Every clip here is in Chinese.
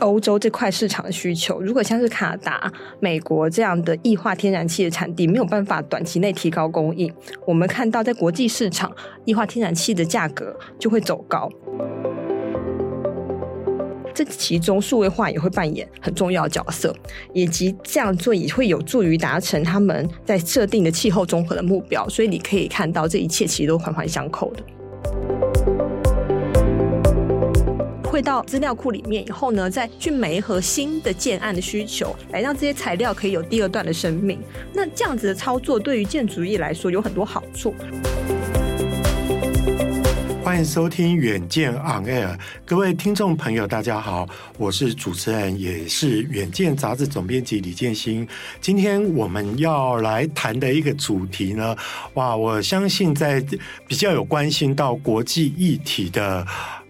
欧洲这块市场的需求，如果像是卡达、美国这样的液化天然气的产地没有办法短期内提高供应，我们看到在国际市场，液化天然气的价格就会走高。这其中数位化也会扮演很重要的角色，以及这样做也会有助于达成他们在设定的气候综合的目标。所以你可以看到，这一切其实都环环相扣的。汇到资料库里面以后呢，再去媒合新的建案的需求，来让这些材料可以有第二段的生命。那这样子的操作对于建筑业来说有很多好处。欢迎收听远见 On Air，各位听众朋友，大家好，我是主持人，也是远见杂志总编辑李建兴。今天我们要来谈的一个主题呢，哇，我相信在比较有关心到国际议题的。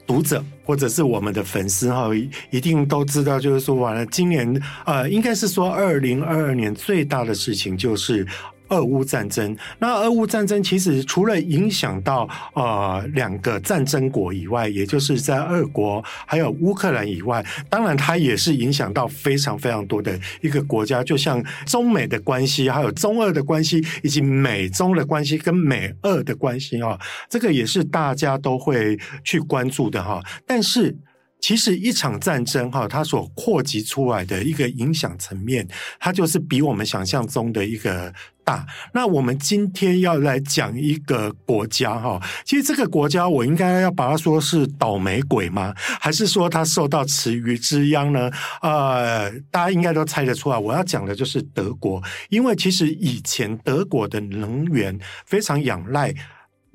读者或者是我们的粉丝哈，一定都知道，就是说完了，今年呃，应该是说二零二二年最大的事情就是。俄乌战争，那俄乌战争其实除了影响到呃两个战争国以外，也就是在俄国还有乌克兰以外，当然它也是影响到非常非常多的一个国家，就像中美的关系，还有中俄的关系，以及美中的关系跟美俄的关系啊，这个也是大家都会去关注的哈。但是。其实一场战争哈，它所扩及出来的一个影响层面，它就是比我们想象中的一个大。那我们今天要来讲一个国家哈，其实这个国家我应该要把它说是倒霉鬼吗？还是说它受到池鱼之殃呢？呃，大家应该都猜得出来，我要讲的就是德国，因为其实以前德国的能源非常仰赖。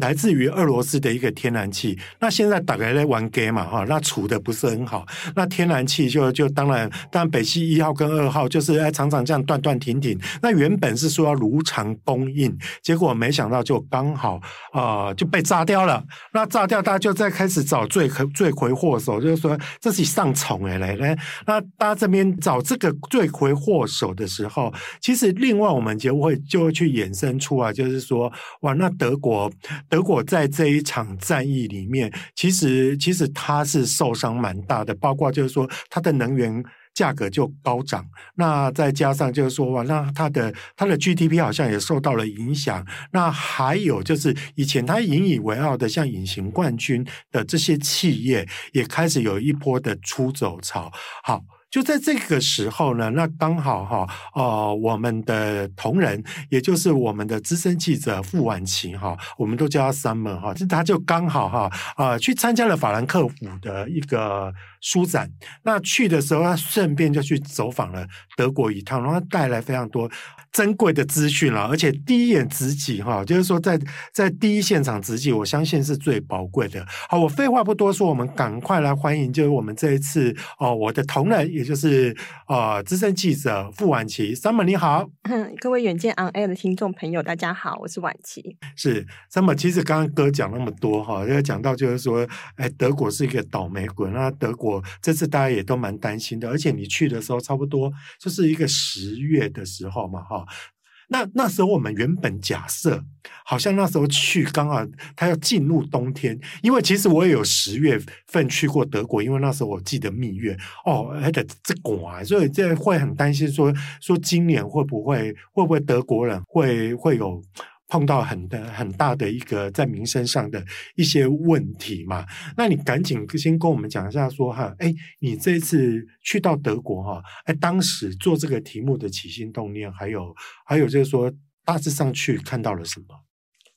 来自于俄罗斯的一个天然气，那现在大概在玩 game 嘛哈，那处的不是很好，那天然气就就当然，当然北溪一号跟二号就是哎常常这样断断停停。那原本是说要如常供应，结果没想到就刚好啊、就被炸掉了。那炸掉，大家就在开始找罪罪魁祸首，就是说这是上宠哎来来，那大家这边找这个罪魁祸首的时候，其实另外我们就会就会去衍生出来，就是说哇，那德国。德国在这一场战役里面，其实其实它是受伤蛮大的，包括就是说它的能源价格就高涨，那再加上就是说哇，那它的它的 GDP 好像也受到了影响，那还有就是以前它引以为傲的像隐形冠军的这些企业，也开始有一波的出走潮。好。就在这个时候呢，那刚好哈，呃，我们的同仁，也就是我们的资深记者傅婉琪哈，我们都叫他 Summer 哈，他就刚好哈，呃，去参加了法兰克福的一个书展。那去的时候，他顺便就去走访了德国一趟，然后带来非常多。珍贵的资讯了，而且第一眼直击哈，就是说在在第一现场直击，我相信是最宝贵的。好，我废话不多说，我们赶快来欢迎，就是我们这一次哦，我的同仁，也就是呃资深记者傅婉琪，Summer 你好，各位远见 On Air 的听众朋友，大家好，我是婉琪。是 Summer，其实刚刚哥讲那么多哈，要讲到就是说，哎，德国是一个倒霉鬼，那德国我这次大家也都蛮担心的，而且你去的时候差不多就是一个十月的时候嘛，哈。那那时候我们原本假设，好像那时候去刚好他要进入冬天，因为其实我也有十月份去过德国，因为那时候我记得蜜月哦，还得这广，所以这会很担心说说今年会不会会不会德国人会会有。碰到很的很大的一个在民生上的一些问题嘛？那你赶紧先跟我们讲一下，说哈，哎，你这次去到德国哈，哎，当时做这个题目的起心动念，还有还有就是说大致上去看到了什么？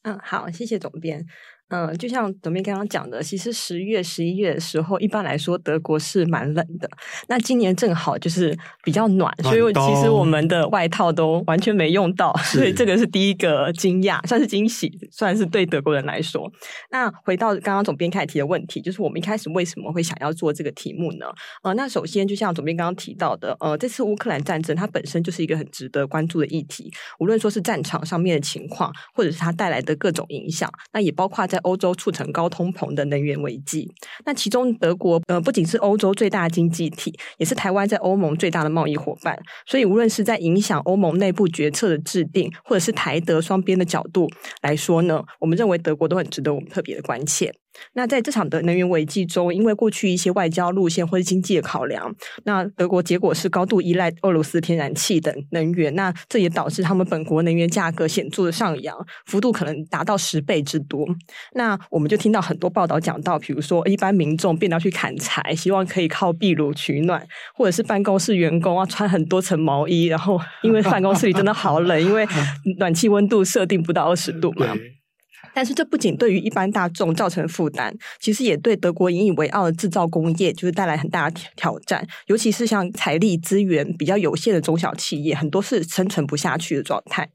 嗯，好，谢谢总编。嗯，就像董斌刚刚讲的，其实十月、十一月的时候，一般来说德国是蛮冷的。那今年正好就是比较暖，所以其实我们的外套都完全没用到，所以这个是第一个惊讶，算是惊喜，算是对德国人来说。那回到刚刚总编开始提的问题，就是我们一开始为什么会想要做这个题目呢？呃，那首先就像总编刚刚提到的，呃，这次乌克兰战争它本身就是一个很值得关注的议题，无论说是战场上面的情况，或者是它带来的各种影响，那也包括在欧洲促成高通膨的能源危机。那其中德国呃不仅是欧洲最大的经济体，也是台湾在欧盟最大的贸易伙伴，所以无论是在影响欧盟内部决策的制定，或者是台德双边的角度来说呢，我们认为德国都很值得我们特别的关切。那在这场的能源危机中，因为过去一些外交路线或者经济的考量，那德国结果是高度依赖俄罗斯天然气等能源，那这也导致他们本国能源价格显著的上扬，幅度可能达到十倍之多。那我们就听到很多报道讲到，比如说一般民众变到去砍柴，希望可以靠壁炉取暖，或者是办公室员工要穿很多层毛衣，然后因为办公室里真的好冷，因为 暖气温度设定不到二十度嘛。但是这不仅对于一般大众造成负担，其实也对德国引以为傲的制造工业就是带来很大的挑战。尤其是像财力资源比较有限的中小企业，很多是生存不下去的状态。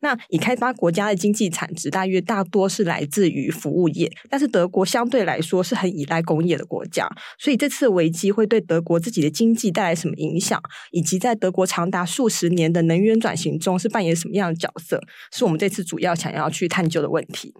那已开发国家的经济产值大约大多是来自于服务业，但是德国相对来说是很依赖工业的国家，所以这次危机会对德国自己的经济带来什么影响，以及在德国长达数十年的能源转型中是扮演什么样的角色，是我们这次主要想要去探究的问题。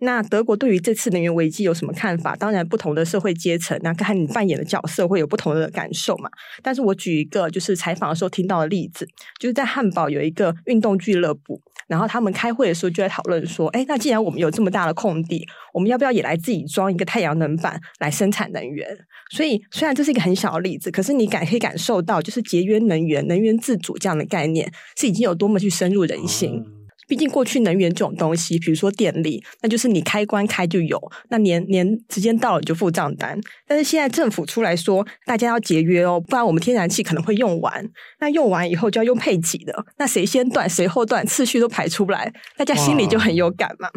那德国对于这次能源危机有什么看法？当然，不同的社会阶层，那看你扮演的角色会有不同的感受嘛。但是我举一个就是采访的时候听到的例子，就是在汉堡有一个运动俱乐部，然后他们开会的时候就在讨论说，哎，那既然我们有这么大的空地，我们要不要也来自己装一个太阳能板来生产能源？所以虽然这是一个很小的例子，可是你感可以感受到，就是节约能源、能源自主这样的概念是已经有多么去深入人心。毕竟过去能源这种东西，比如说电力，那就是你开关开就有，那年年时间到了你就付账单。但是现在政府出来说，大家要节约哦，不然我们天然气可能会用完。那用完以后就要用配给的，那谁先断谁后断，次序都排出来，大家心里就很有感嘛。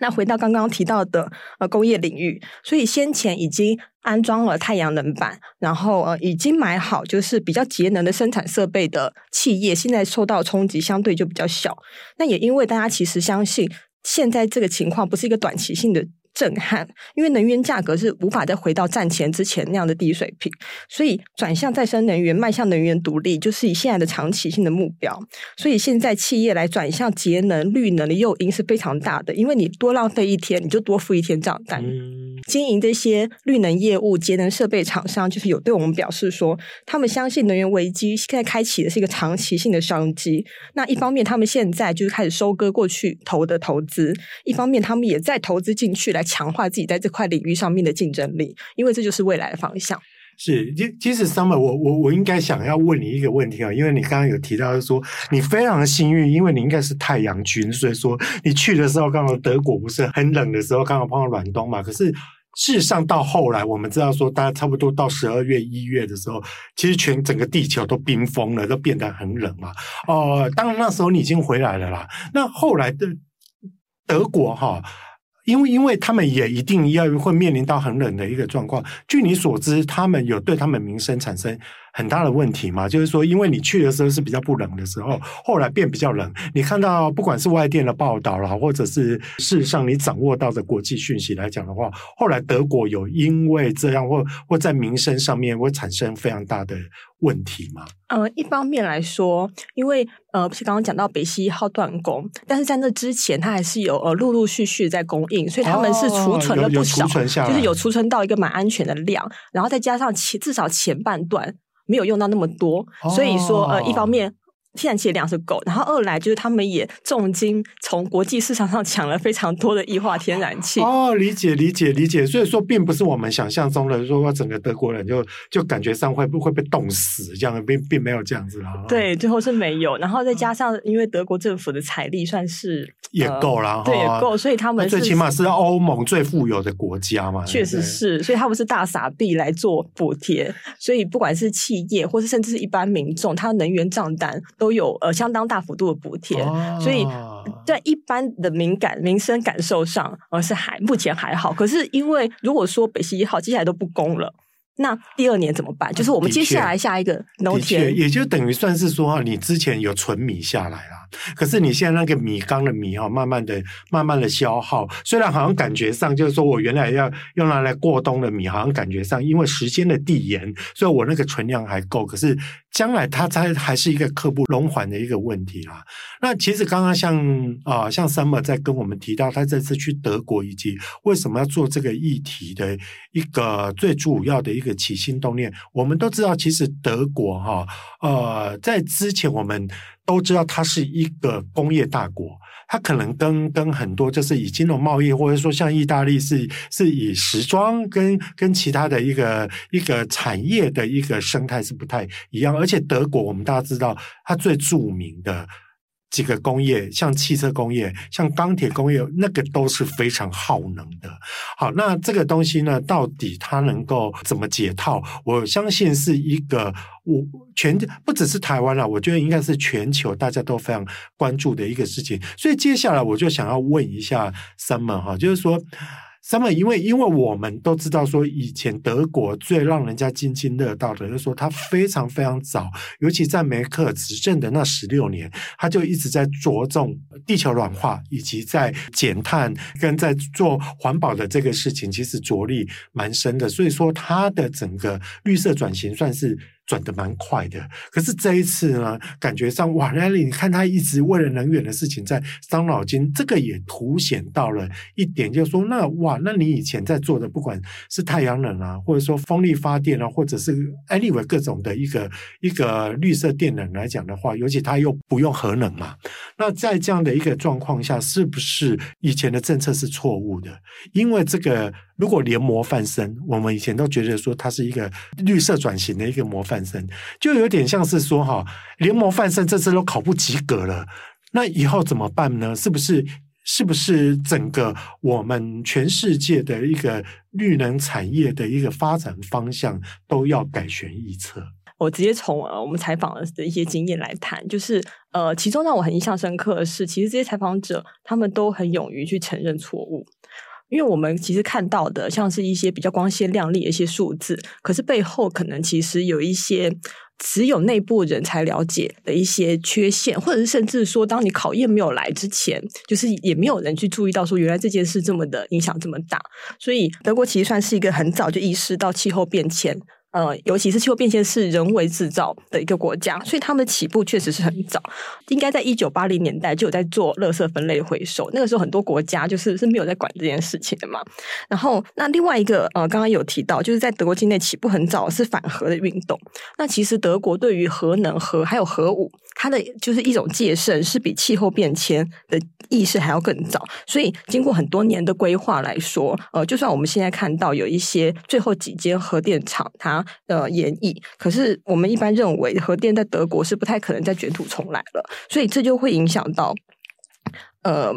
那回到刚刚提到的呃工业领域，所以先前已经安装了太阳能板，然后呃已经买好就是比较节能的生产设备的企业，现在受到冲击相对就比较小。那也因为大家其实相信，现在这个情况不是一个短期性的。震撼，因为能源价格是无法再回到战前之前那样的低水平，所以转向再生能源、迈向能源独立，就是以现在的长期性的目标。所以现在企业来转向节能、绿能的诱因是非常大的，因为你多浪费一天，你就多付一天账单。嗯、经营这些绿能业务、节能设备厂商，就是有对我们表示说，他们相信能源危机现在开启的是一个长期性的商机。那一方面，他们现在就是开始收割过去投的投资；一方面，他们也在投资进去来。强化自己在这块领域上面的竞争力，因为这就是未来的方向。是，其其实 Summer，我我我应该想要问你一个问题啊，因为你刚刚有提到说你非常的幸运，因为你应该是太阳君，所以说你去的时候刚好德国不是很冷的时候，刚好碰到暖冬嘛。可是事实上到后来，我们知道说，大家差不多到十二月、一月的时候，其实全整个地球都冰封了，都变得很冷嘛。哦、当然那时候你已经回来了啦。那后来的德国哈。因为，因为他们也一定要会面临到很冷的一个状况。据你所知，他们有对他们民生产生很大的问题嘛，就是说，因为你去的时候是比较不冷的时候，后来变比较冷。你看到不管是外电的报道啦，或者是事实上你掌握到的国际讯息来讲的话，后来德国有因为这样或或在民生上面会产生非常大的问题吗？呃，一方面来说，因为呃，不是刚刚讲到北溪一号断供，但是在那之前，它还是有呃陆陆续续在供应，所以他们是储存了不少，哦、就是有储存到一个蛮安全的量，然后再加上前至少前半段。没有用到那么多，所以说呃，一方面。天然气的量是够，然后二来就是他们也重金从国际市场上抢了非常多的液化天然气。哦，理解理解理解，所以说并不是我们想象中的说整个德国人就就感觉上会不会被冻死这样，并并没有这样子啦。对，最后是没有，然后再加上因为德国政府的财力算是也够了，呃、对，也够，所以他们最起码是欧盟最富有的国家嘛。确实是，所以他们是大傻逼来做补贴，所以不管是企业或是甚至是一般民众，他能源账单都有呃相当大幅度的补贴，哦、所以在一般的敏感民生感受上，呃是还目前还好。可是因为如果说北溪一号接下来都不供了。那第二年怎么办？就是我们接下来下一个农田，也就等于算是说哈，你之前有存米下来了，可是你现在那个米缸的米哈，慢慢的、慢慢的消耗。虽然好像感觉上就是说我原来要用拿来过冬的米，好像感觉上因为时间的递延，所以我那个存量还够。可是将来它才还是一个刻不容缓的一个问题啦。那其实刚刚像啊、呃，像 Summer 在跟我们提到他这次去德国以及为什么要做这个议题的一个最主要的一个。起心动念，我们都知道，其实德国哈，呃，在之前我们都知道它是一个工业大国，它可能跟跟很多就是以金融贸易，或者说像意大利是是以时装跟跟其他的一个一个产业的一个生态是不太一样，而且德国我们大家知道，它最著名的。几个工业，像汽车工业、像钢铁工业，那个都是非常耗能的。好，那这个东西呢，到底它能够怎么解套？我相信是一个我全不只是台湾了，我觉得应该是全球大家都非常关注的一个事情。所以接下来我就想要问一下 Summer 哈，就是说。那么，因为因为我们都知道说，以前德国最让人家津津乐道的，就是说他非常非常早，尤其在梅克执政的那十六年，他就一直在着重地球暖化，以及在减碳跟在做环保的这个事情，其实着力蛮深的。所以说，他的整个绿色转型算是。转得蛮快的，可是这一次呢，感觉上哇，那你看他一直为了能源的事情在伤脑筋，这个也凸显到了一点，就是说，那哇，那你以前在做的，不管是太阳能啊，或者说风力发电啊，或者是 anyway 各种的一个一个绿色电能来讲的话，尤其他又不用核能嘛，那在这样的一个状况下，是不是以前的政策是错误的？因为这个。如果连模范生，我们以前都觉得说他是一个绿色转型的一个模范生，就有点像是说哈，连模范生这次都考不及格了，那以后怎么办呢？是不是是不是整个我们全世界的一个绿能产业的一个发展方向都要改弦易辙？我直接从我们采访的一些经验来谈，就是呃，其中让我很印象深刻的是，其实这些采访者他们都很勇于去承认错误。因为我们其实看到的像是一些比较光鲜亮丽的一些数字，可是背后可能其实有一些只有内部人才了解的一些缺陷，或者是甚至说，当你考验没有来之前，就是也没有人去注意到说，原来这件事这么的影响这么大。所以德国其实算是一个很早就意识到气候变迁。呃，尤其是气候变迁是人为制造的一个国家，所以他们起步确实是很早，应该在一九八零年代就有在做垃圾分类回收。那个时候很多国家就是是没有在管这件事情的嘛。然后，那另外一个呃，刚刚有提到，就是在德国境内起步很早是反核的运动。那其实德国对于核能、核还有核武，它的就是一种戒慎，是比气候变迁的意识还要更早。所以，经过很多年的规划来说，呃，就算我们现在看到有一些最后几间核电厂，它呃，演绎。可是我们一般认为，核电在德国是不太可能再卷土重来了，所以这就会影响到，呃，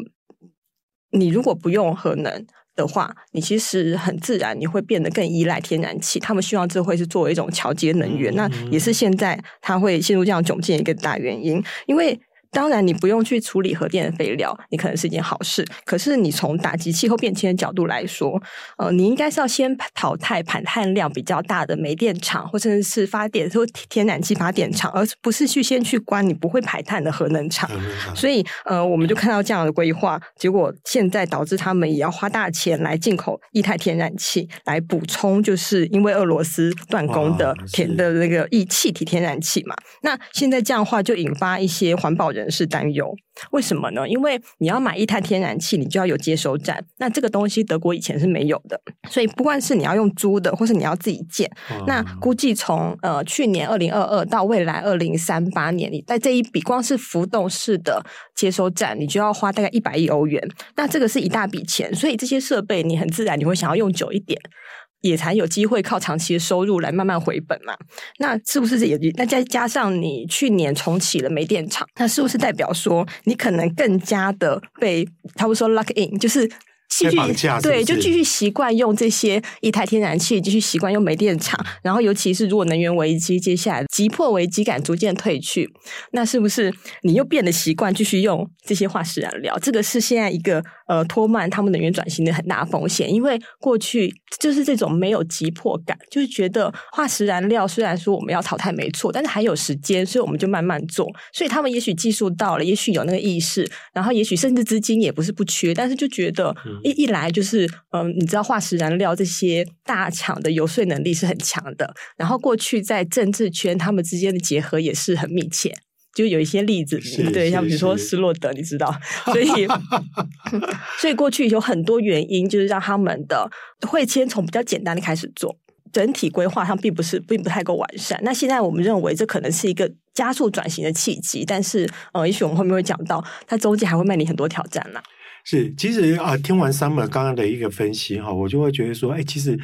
你如果不用核能的话，你其实很自然你会变得更依赖天然气。他们希望这会是作为一种桥接能源，那也是现在它会陷入这样窘境的一个大原因，因为。当然，你不用去处理核电的废料，你可能是一件好事。可是，你从打击气候变迁的角度来说，呃，你应该是要先淘汰排碳量比较大的煤电厂，或者是发电说天然气发电厂，而不是去先去关你不会排碳的核能厂。嗯、所以，呃，我们就看到这样的规划，结果现在导致他们也要花大钱来进口液态天然气来补充，就是因为俄罗斯断供的天的那个液气体天然气嘛。那现在这样的话，就引发一些环保人。人士担忧，为什么呢？因为你要买一台天然气，你就要有接收站，那这个东西德国以前是没有的，所以不管是你要用租的，或是你要自己建，嗯、那估计从呃去年二零二二到未来二零三八年，你在这一笔光是浮动式的接收站，你就要花大概一百亿欧元，那这个是一大笔钱，所以这些设备你很自然你会想要用久一点。也才有机会靠长期的收入来慢慢回本嘛？那是不是也？那再加上你去年重启了煤电厂，那是不是代表说你可能更加的被他们说 luck in，就是继续对，就继续习惯用这些一台天然气，继续习惯用煤电厂。然后，尤其是如果能源危机接下来急迫危机感逐渐退去，那是不是你又变得习惯继续用这些化石燃料？这个是现在一个呃拖慢他们能源转型的很大风险。因为过去就是这种没有急迫感，就是觉得化石燃料虽然说我们要淘汰没错，但是还有时间，所以我们就慢慢做。所以他们也许技术到了，也许有那个意识，然后也许甚至资金也不是不缺，但是就觉得。一一来就是，嗯，你知道化石燃料这些大厂的游说能力是很强的，然后过去在政治圈他们之间的结合也是很密切，就有一些例子，对，像比如说施洛德，你知道，所以，所以过去有很多原因，就是让他们的会先从比较简单的开始做，整体规划上并不是并不太够完善。那现在我们认为这可能是一个加速转型的契机，但是，呃，也许我们后面会讲到，它中间还会面临很多挑战呢。是，其实啊，听完 Summer 刚刚的一个分析哈，我就会觉得说，哎，其实。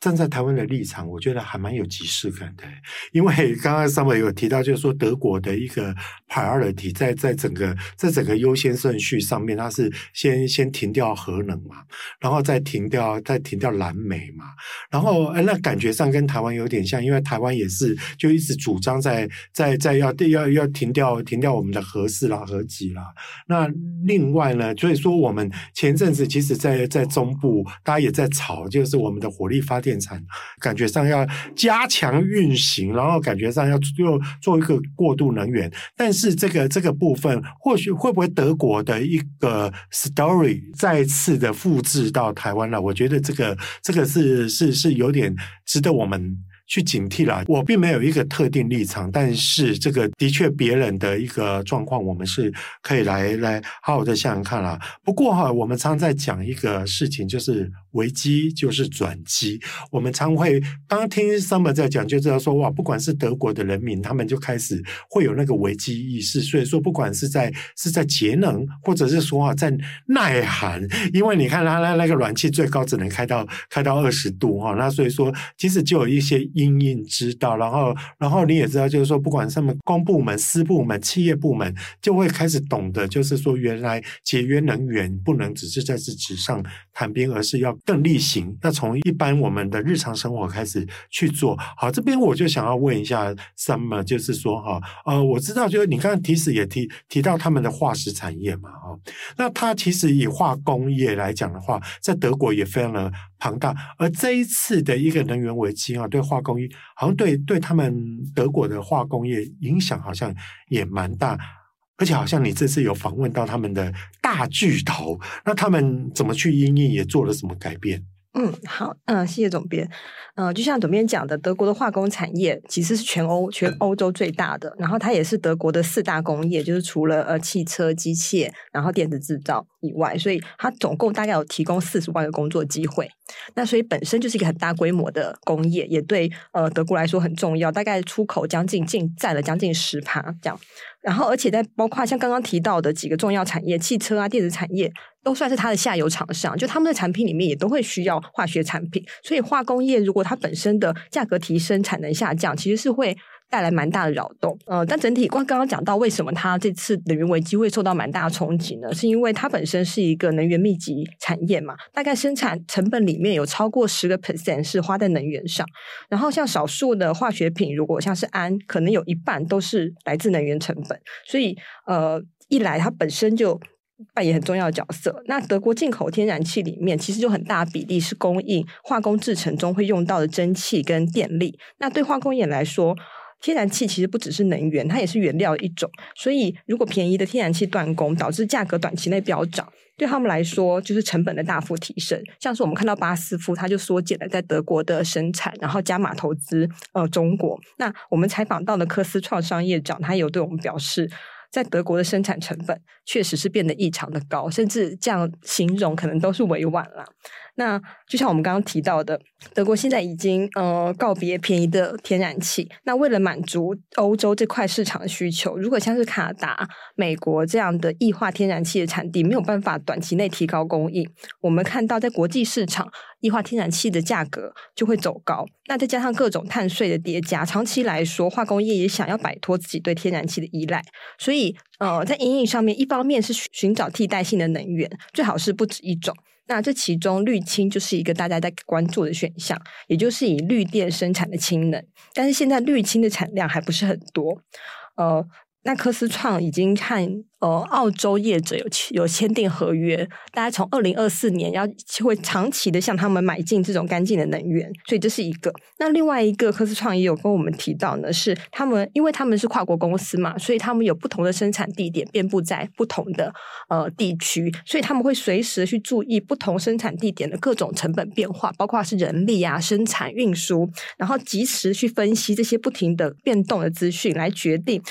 站在台湾的立场，我觉得还蛮有即视感的，因为 刚刚上面有提到，就是说德国的一个 priority 在在整个在整个优先顺序上面，它是先先停掉核能嘛，然后再停掉再停掉蓝煤嘛，然后哎，那感觉上跟台湾有点像，因为台湾也是就一直主张在在在要要要停掉停掉我们的核四啦核几啦。那另外呢，所以说我们前阵子其实在在中部大家也在吵，就是我们的火力发电。电产感觉上要加强运行，然后感觉上要又做一个过渡能源，但是这个这个部分或许会不会德国的一个 story 再次的复制到台湾了？我觉得这个这个是是是有点值得我们。去警惕了，我并没有一个特定立场，但是这个的确别人的一个状况，我们是可以来来好好的想想看了。不过哈，我们常在讲一个事情，就是危机就是转机。我们常会刚听 Summer 在讲，就知道说哇，不管是德国的人民，他们就开始会有那个危机意识。所以说，不管是在是在节能，或者是说啊，在耐寒，因为你看他那那个暖气最高只能开到开到二十度哈，那所以说其实就有一些。因应知道，然后，然后你也知道，就是说，不管什么公部门、私部门、企业部门，就会开始懂得，就是说，原来节约能源不能只是在这纸上谈兵，而是要更厉行。那从一般我们的日常生活开始去做。好，这边我就想要问一下 Summer，就是说，哈，呃，我知道，就是你刚刚提示也提提到他们的化石产业嘛，哈，那它其实以化工业来讲的话，在德国也非常的庞大，而这一次的一个能源危机啊，对化工业好像对对他们德国的化工业影响好像也蛮大，而且好像你这次有访问到他们的大巨头，那他们怎么去应应，也做了什么改变？嗯，好，嗯，谢谢总编。嗯、呃，就像总编讲的，德国的化工产业其实是全欧全欧洲最大的，然后它也是德国的四大工业，就是除了呃汽车、机械，然后电子制造以外，所以它总共大概有提供四十万个工作机会。那所以本身就是一个很大规模的工业，也对呃德国来说很重要，大概出口将近近占了将近十趴这样。然后而且在包括像刚刚提到的几个重要产业，汽车啊、电子产业。都算是它的下游厂商，就他们的产品里面也都会需要化学产品，所以化工业如果它本身的价格提升、产能下降，其实是会带来蛮大的扰动。呃，但整体刚刚刚讲到为什么它这次能源危机会受到蛮大的冲击呢？是因为它本身是一个能源密集产业嘛，大概生产成本里面有超过十个 percent 是花在能源上，然后像少数的化学品，如果像是氨，可能有一半都是来自能源成本，所以呃，一来它本身就。扮演很重要的角色。那德国进口天然气里面，其实就很大比例是供应化工制程中会用到的蒸汽跟电力。那对化工业来说，天然气其实不只是能源，它也是原料一种。所以，如果便宜的天然气断供，导致价格短期内飙涨，对他们来说就是成本的大幅提升。像是我们看到巴斯夫，他就缩减了在德国的生产，然后加码投资呃中国。那我们采访到的科斯创商业长，他有对我们表示。在德国的生产成本确实是变得异常的高，甚至这样形容可能都是委婉了。那就像我们刚刚提到的，德国现在已经呃告别便宜的天然气。那为了满足欧洲这块市场的需求，如果像是卡达、美国这样的液化天然气的产地没有办法短期内提高供应，我们看到在国际市场液化天然气的价格就会走高。那再加上各种碳税的叠加，长期来说，化工业也想要摆脱自己对天然气的依赖，所以呃，在因应上面，一方面是寻找替代性的能源，最好是不止一种。那这其中绿氢就是一个大家在关注的选项，也就是以绿电生产的氢能。但是现在绿氢的产量还不是很多，呃。那科斯创已经和呃澳洲业者有有签订合约，大概从二零二四年要会长期的向他们买进这种干净的能源，所以这是一个。那另外一个科斯创也有跟我们提到呢，是他们因为他们是跨国公司嘛，所以他们有不同的生产地点，遍布在不同的呃地区，所以他们会随时去注意不同生产地点的各种成本变化，包括是人力啊、生产、运输，然后及时去分析这些不停的变动的资讯，来决定。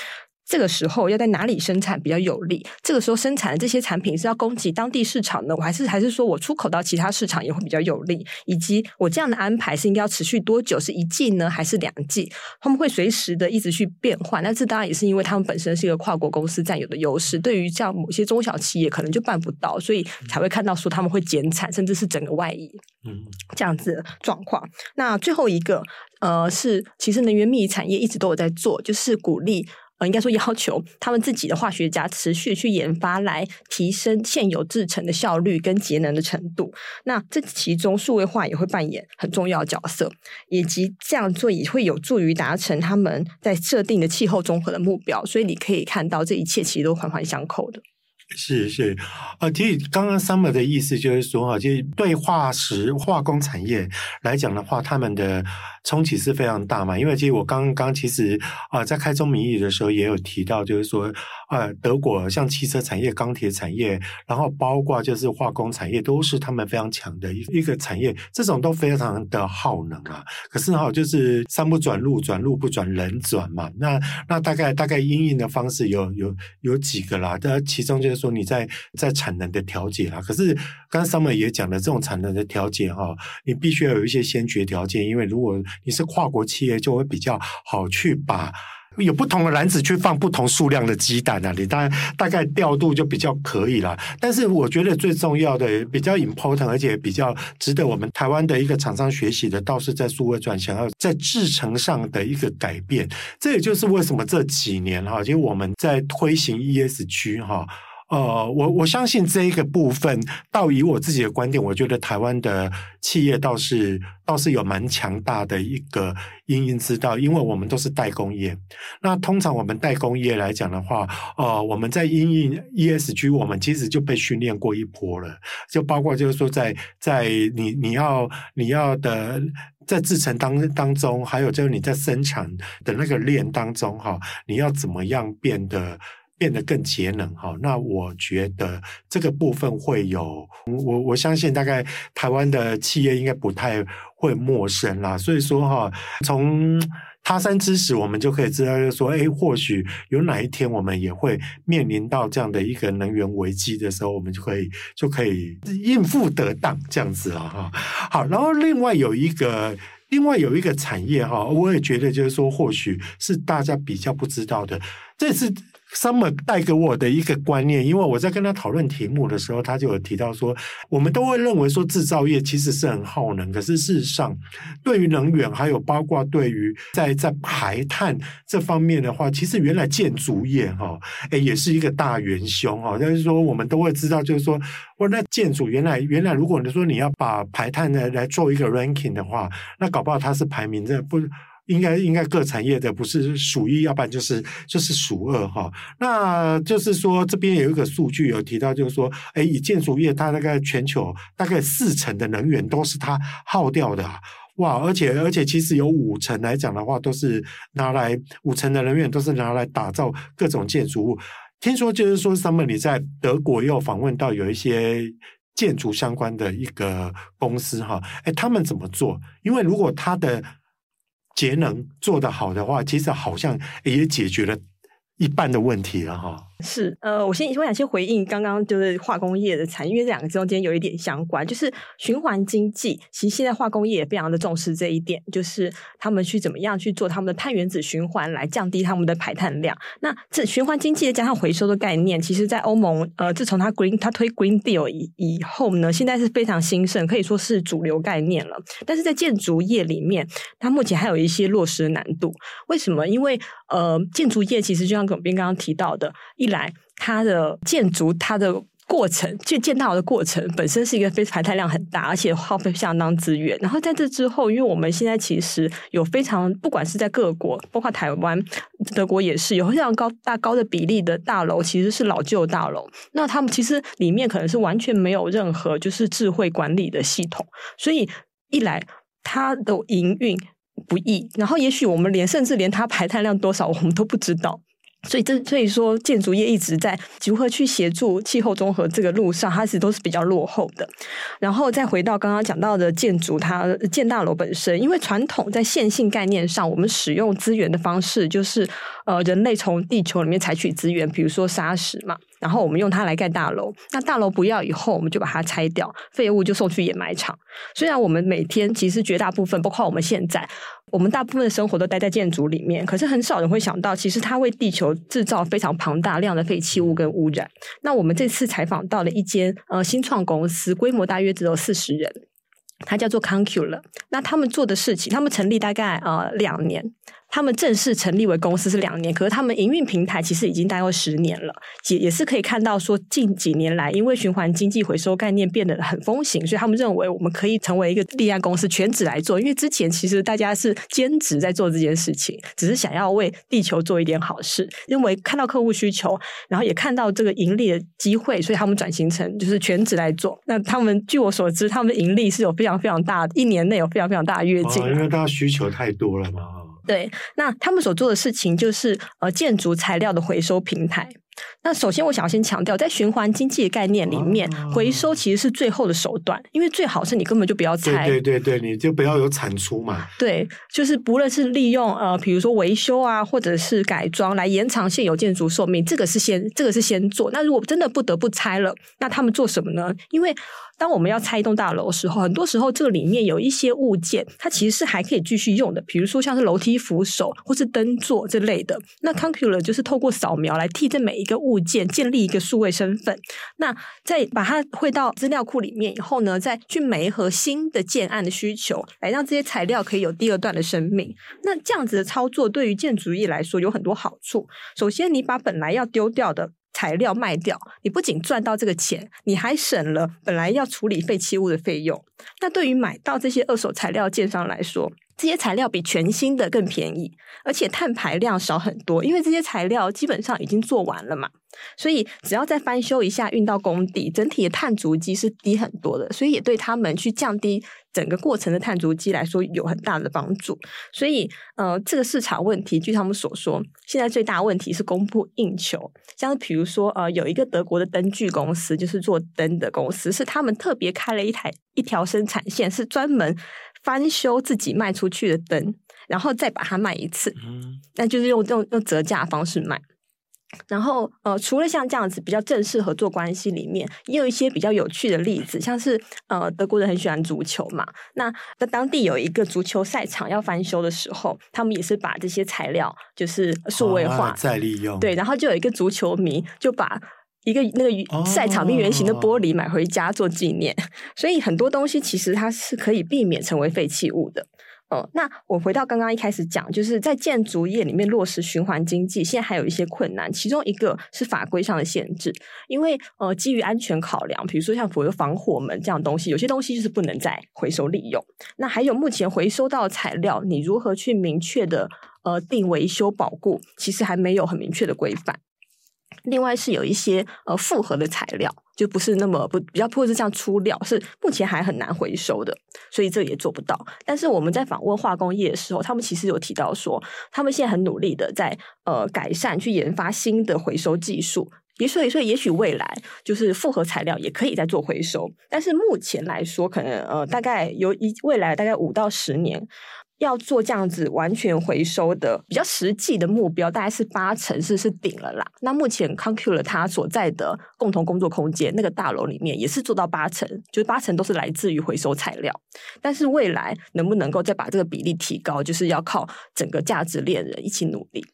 这个时候要在哪里生产比较有利？这个时候生产的这些产品是要供给当地市场呢？我还是还是说我出口到其他市场也会比较有利？以及我这样的安排是应该要持续多久？是一季呢，还是两季？他们会随时的一直去变换。那这当然也是因为他们本身是一个跨国公司占有的优势，对于像某些中小企业可能就办不到，所以才会看到说他们会减产，甚至是整个外移，嗯，这样子的状况。那最后一个，呃，是其实能源密集产业一直都有在做，就是鼓励。呃，应该说要求他们自己的化学家持续去研发，来提升现有制成的效率跟节能的程度。那这其中数位化也会扮演很重要的角色，以及这样做也会有助于达成他们在设定的气候综合的目标。所以你可以看到，这一切其实都环环相扣的。是是，呃，其实刚刚 Summer 的意思就是说，哈，就是对化石化工产业来讲的话，他们的冲击是非常大嘛。因为其实我刚刚其实啊，在开宗明义的时候也有提到，就是说，呃，德国像汽车产业、钢铁产业，然后包括就是化工产业，都是他们非常强的一一个产业，这种都非常的耗能啊。可是哈，就是山不转路，转路不转人转嘛。那那大概大概因应的方式有有有几个啦，这其中就是。说你在在产能的调节啦，可是刚刚 Summer 也讲了，这种产能的调节哈，你必须要有一些先决条件，因为如果你是跨国企业，就会比较好去把有不同的篮子去放不同数量的鸡蛋啊，你大概大概调度就比较可以了。但是我觉得最重要的、比较 important，而且比较值得我们台湾的一个厂商学习的，倒是在数位转型，要在制程上的一个改变。这也就是为什么这几年哈，其实我们在推行 ESG 哈。呃，我我相信这一个部分，倒以我自己的观点，我觉得台湾的企业倒是倒是有蛮强大的一个因应之道，因为我们都是代工业。那通常我们代工业来讲的话，呃，我们在因应 ESG，我们其实就被训练过一波了，就包括就是说在，在你你要你要的在制程当当中，还有就是你在生产的那个链当中，哈，你要怎么样变得。变得更节能哈，那我觉得这个部分会有，我我相信大概台湾的企业应该不太会陌生啦。所以说哈，从他山之石，我们就可以知道，就是说，哎，或许有哪一天我们也会面临到这样的一个能源危机的时候，我们就可以就可以应付得当这样子了哈。好，然后另外有一个另外有一个产业哈，我也觉得就是说，或许是大家比较不知道的，这是。Summer 带给我的一个观念，因为我在跟他讨论题目的时候，他就有提到说，我们都会认为说制造业其实是很耗能，可是事实上，对于能源还有包括对于在在排碳这方面的话，其实原来建筑业哈，诶也是一个大元凶哈。就是说，我们都会知道，就是说，我那建筑原来原来，如果你说你要把排碳呢来做一个 ranking 的话，那搞不好它是排名这不。应该应该各产业的不是数一，要不然就是就是数二哈。那就是说，这边有一个数据有提到，就是说，哎，以建筑业，它那个全球大概四成的能源都是它耗掉的，哇！而且而且其实有五成来讲的话，都是拿来五成的能源都是拿来打造各种建筑物。听说就是说，Summer 你在德国又访问到有一些建筑相关的一个公司哈，哎，他们怎么做？因为如果他的节能做得好的话，其实好像也解决了一半的问题了哈。是，呃，我先我想先回应刚刚就是化工业的产业，因为这两个中间有一点相关，就是循环经济。其实现在化工业也非常的重视这一点，就是他们去怎么样去做他们的碳原子循环，来降低他们的排碳量。那这循环经济加上回收的概念，其实在欧盟，呃，自从他 Green 他推 Green Deal 以以后呢，现在是非常兴盛，可以说是主流概念了。但是在建筑业里面，它目前还有一些落实的难度。为什么？因为呃，建筑业其实就像耿斌刚刚提到的，一来，它的建筑，它的过程，建建大楼的过程本身是一个非排碳量很大，而且耗费相当资源。然后在这之后，因为我们现在其实有非常，不管是在各国，包括台湾、德国也是有非常高大高的比例的大楼，其实是老旧大楼。那他们其实里面可能是完全没有任何就是智慧管理的系统，所以一来它的营运不易，然后也许我们连甚至连它排碳量多少我们都不知道。所以这所以说，建筑业一直在如何去协助气候综合这个路上，它其实都是比较落后的。然后再回到刚刚讲到的建筑，它建大楼本身，因为传统在线性概念上，我们使用资源的方式就是，呃，人类从地球里面采取资源，比如说砂石嘛，然后我们用它来盖大楼。那大楼不要以后，我们就把它拆掉，废物就送去掩埋场。虽然我们每天其实绝大部分，包括我们现在。我们大部分的生活都待在建筑里面，可是很少人会想到，其实它为地球制造非常庞大量的废弃物跟污染。那我们这次采访到了一间呃新创公司，规模大约只有四十人，它叫做 Concula。那他们做的事情，他们成立大概呃两年。他们正式成立为公司是两年，可是他们营运平台其实已经大概十年了，也也是可以看到说近几年来，因为循环经济回收概念变得很风行，所以他们认为我们可以成为一个立案公司全职来做。因为之前其实大家是兼职在做这件事情，只是想要为地球做一点好事，因为看到客户需求，然后也看到这个盈利的机会，所以他们转型成就是全职来做。那他们据我所知，他们盈利是有非常非常大，一年内有非常非常大的跃进，因为大家需求太多了嘛。对，那他们所做的事情就是呃，建筑材料的回收平台。那首先，我想要先强调，在循环经济的概念里面，回收其实是最后的手段，因为最好是你根本就不要拆。对对对，你就不要有产出嘛。对，就是不论是利用呃，比如说维修啊，或者是改装来延长现有建筑寿命，这个是先，这个是先做。那如果真的不得不拆了，那他们做什么呢？因为当我们要拆一栋大楼的时候，很多时候这个里面有一些物件，它其实是还可以继续用的，比如说像是楼梯扶手或是灯座这类的。那 Concula 就是透过扫描来替这每一个物件建立一个数位身份。那再把它汇到资料库里面以后呢，再去媒合新的建案的需求，来让这些材料可以有第二段的生命。那这样子的操作对于建筑业来说有很多好处。首先，你把本来要丢掉的材料卖掉，你不仅赚到这个钱，你还省了本来要处理废弃物的费用。那对于买到这些二手材料建商来说，这些材料比全新的更便宜，而且碳排量少很多，因为这些材料基本上已经做完了嘛。所以只要再翻修一下，运到工地，整体的碳足迹是低很多的，所以也对他们去降低整个过程的碳足迹来说有很大的帮助。所以，呃，这个市场问题，据他们所说，现在最大问题是供不应求。像比如说，呃，有一个德国的灯具公司，就是做灯的公司，是他们特别开了一台一条生产线，是专门翻修自己卖出去的灯，然后再把它卖一次，那就是用用用折价方式卖。然后，呃，除了像这样子比较正式合作关系里面，也有一些比较有趣的例子，像是呃，德国人很喜欢足球嘛，那在当地有一个足球赛场要翻修的时候，他们也是把这些材料就是数位化、哦、再利用，对，然后就有一个足球迷就把一个那个赛场边圆形的玻璃买回家做纪念，哦、所以很多东西其实它是可以避免成为废弃物的。哦，那我回到刚刚一开始讲，就是在建筑业里面落实循环经济，现在还有一些困难，其中一个是法规上的限制，因为呃，基于安全考量，比如说像比如防火门这样东西，有些东西就是不能再回收利用。那还有目前回收到的材料，你如何去明确的呃定维修保固，其实还没有很明确的规范。另外是有一些呃复合的材料，就不是那么不比较，或者是像粗料，是目前还很难回收的，所以这也做不到。但是我们在访问化工业的时候，他们其实有提到说，他们现在很努力的在呃改善，去研发新的回收技术。也所以，所以也许未来就是复合材料也可以再做回收，但是目前来说，可能呃大概有一未来大概五到十年。要做这样子完全回收的比较实际的目标，大概是八成是是顶了啦。那目前 Concula 它所在的共同工作空间那个大楼里面也是做到八成，就是八成都是来自于回收材料。但是未来能不能够再把这个比例提高，就是要靠整个价值链人一起努力。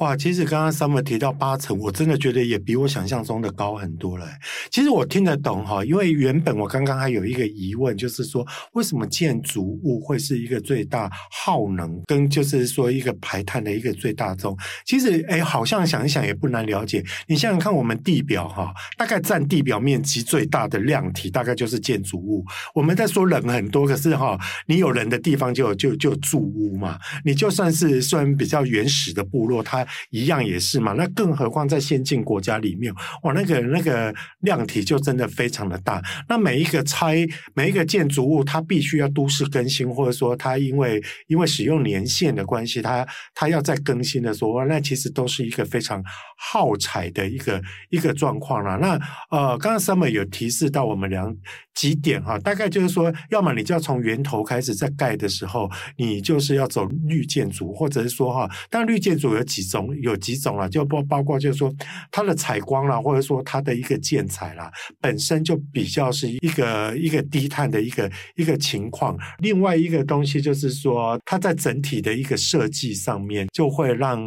哇，其实刚刚 Summer 提到八成，我真的觉得也比我想象中的高很多了。其实我听得懂哈，因为原本我刚刚还有一个疑问，就是说为什么建筑物会是一个最大耗能跟就是说一个排碳的一个最大宗？其实哎，好像想一想也不难了解。你想想看，我们地表哈，大概占地表面积最大的量体，大概就是建筑物。我们在说人很多，可是哈，你有人的地方就就就住屋嘛。你就算是算比较原始的部落，它一样也是嘛，那更何况在先进国家里面，哇，那个那个量体就真的非常的大。那每一个拆每一个建筑物，它必须要都市更新，或者说它因为因为使用年限的关系，它它要再更新的时候，那其实都是一个非常耗材的一个一个状况了。那呃，刚刚 Summer 有提示到我们两几点哈，大概就是说，要么你就要从源头开始在盖的时候，你就是要走绿建筑，或者是说哈，当然绿建筑有几种，有几种啦，就包包括就是说它的采光啦，或者说它的一个建材啦，本身就比较是一个一个低碳的一个一个情况。另外一个东西就是说，它在整体的一个设计上面，就会让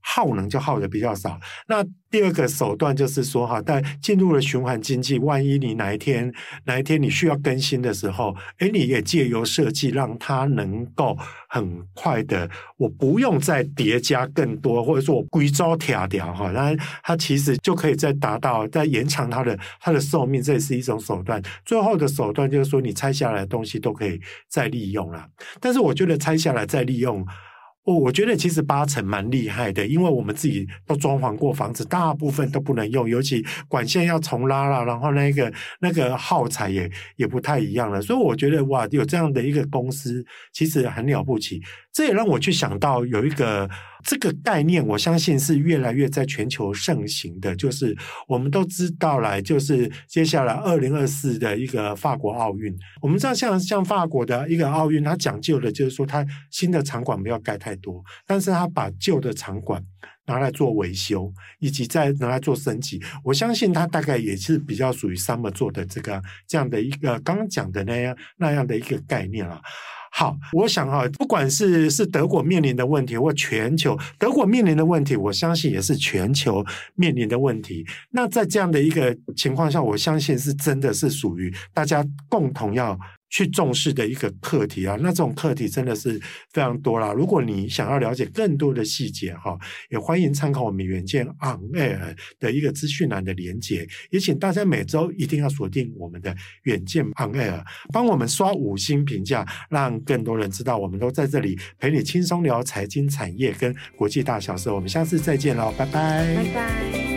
耗能就耗的比较少。那第二个手段就是说哈，但进入了循环经济，万一你哪一天哪一天你需要更新的时候，诶，你也借由设计让它能够很快的，我不用再叠加更多，或者说我硅胶贴掉哈，那它其实就可以再达到再延长它的它的寿命，这也是一种手段。最后的手段就是说，你拆下来的东西都可以再利用了。但是我觉得拆下来再利用。我我觉得其实八成蛮厉害的，因为我们自己都装潢过房子，大部分都不能用，尤其管线要重拉了，然后那个那个耗材也也不太一样了，所以我觉得哇，有这样的一个公司其实很了不起。这也让我去想到有一个这个概念，我相信是越来越在全球盛行的。就是我们都知道了，就是接下来二零二四的一个法国奥运，我们知道像像法国的一个奥运，它讲究的就是说，它新的场馆不要盖太多，但是它把旧的场馆拿来做维修，以及再拿来做升级。我相信它大概也是比较属于 Summer 做的这个这样的一个刚刚讲的那样那样的一个概念了。好，我想哈，不管是是德国面临的问题，或全球德国面临的问题，我相信也是全球面临的问题。那在这样的一个情况下，我相信是真的是属于大家共同要。去重视的一个课题啊，那这种课题真的是非常多啦。如果你想要了解更多的细节哈，也欢迎参考我们远见 On Air 的一个资讯栏的连接。也请大家每周一定要锁定我们的远见 On Air，帮我们刷五星评价，让更多人知道我们都在这里陪你轻松聊财经产业跟国际大小事。我们下次再见喽，拜拜，拜拜。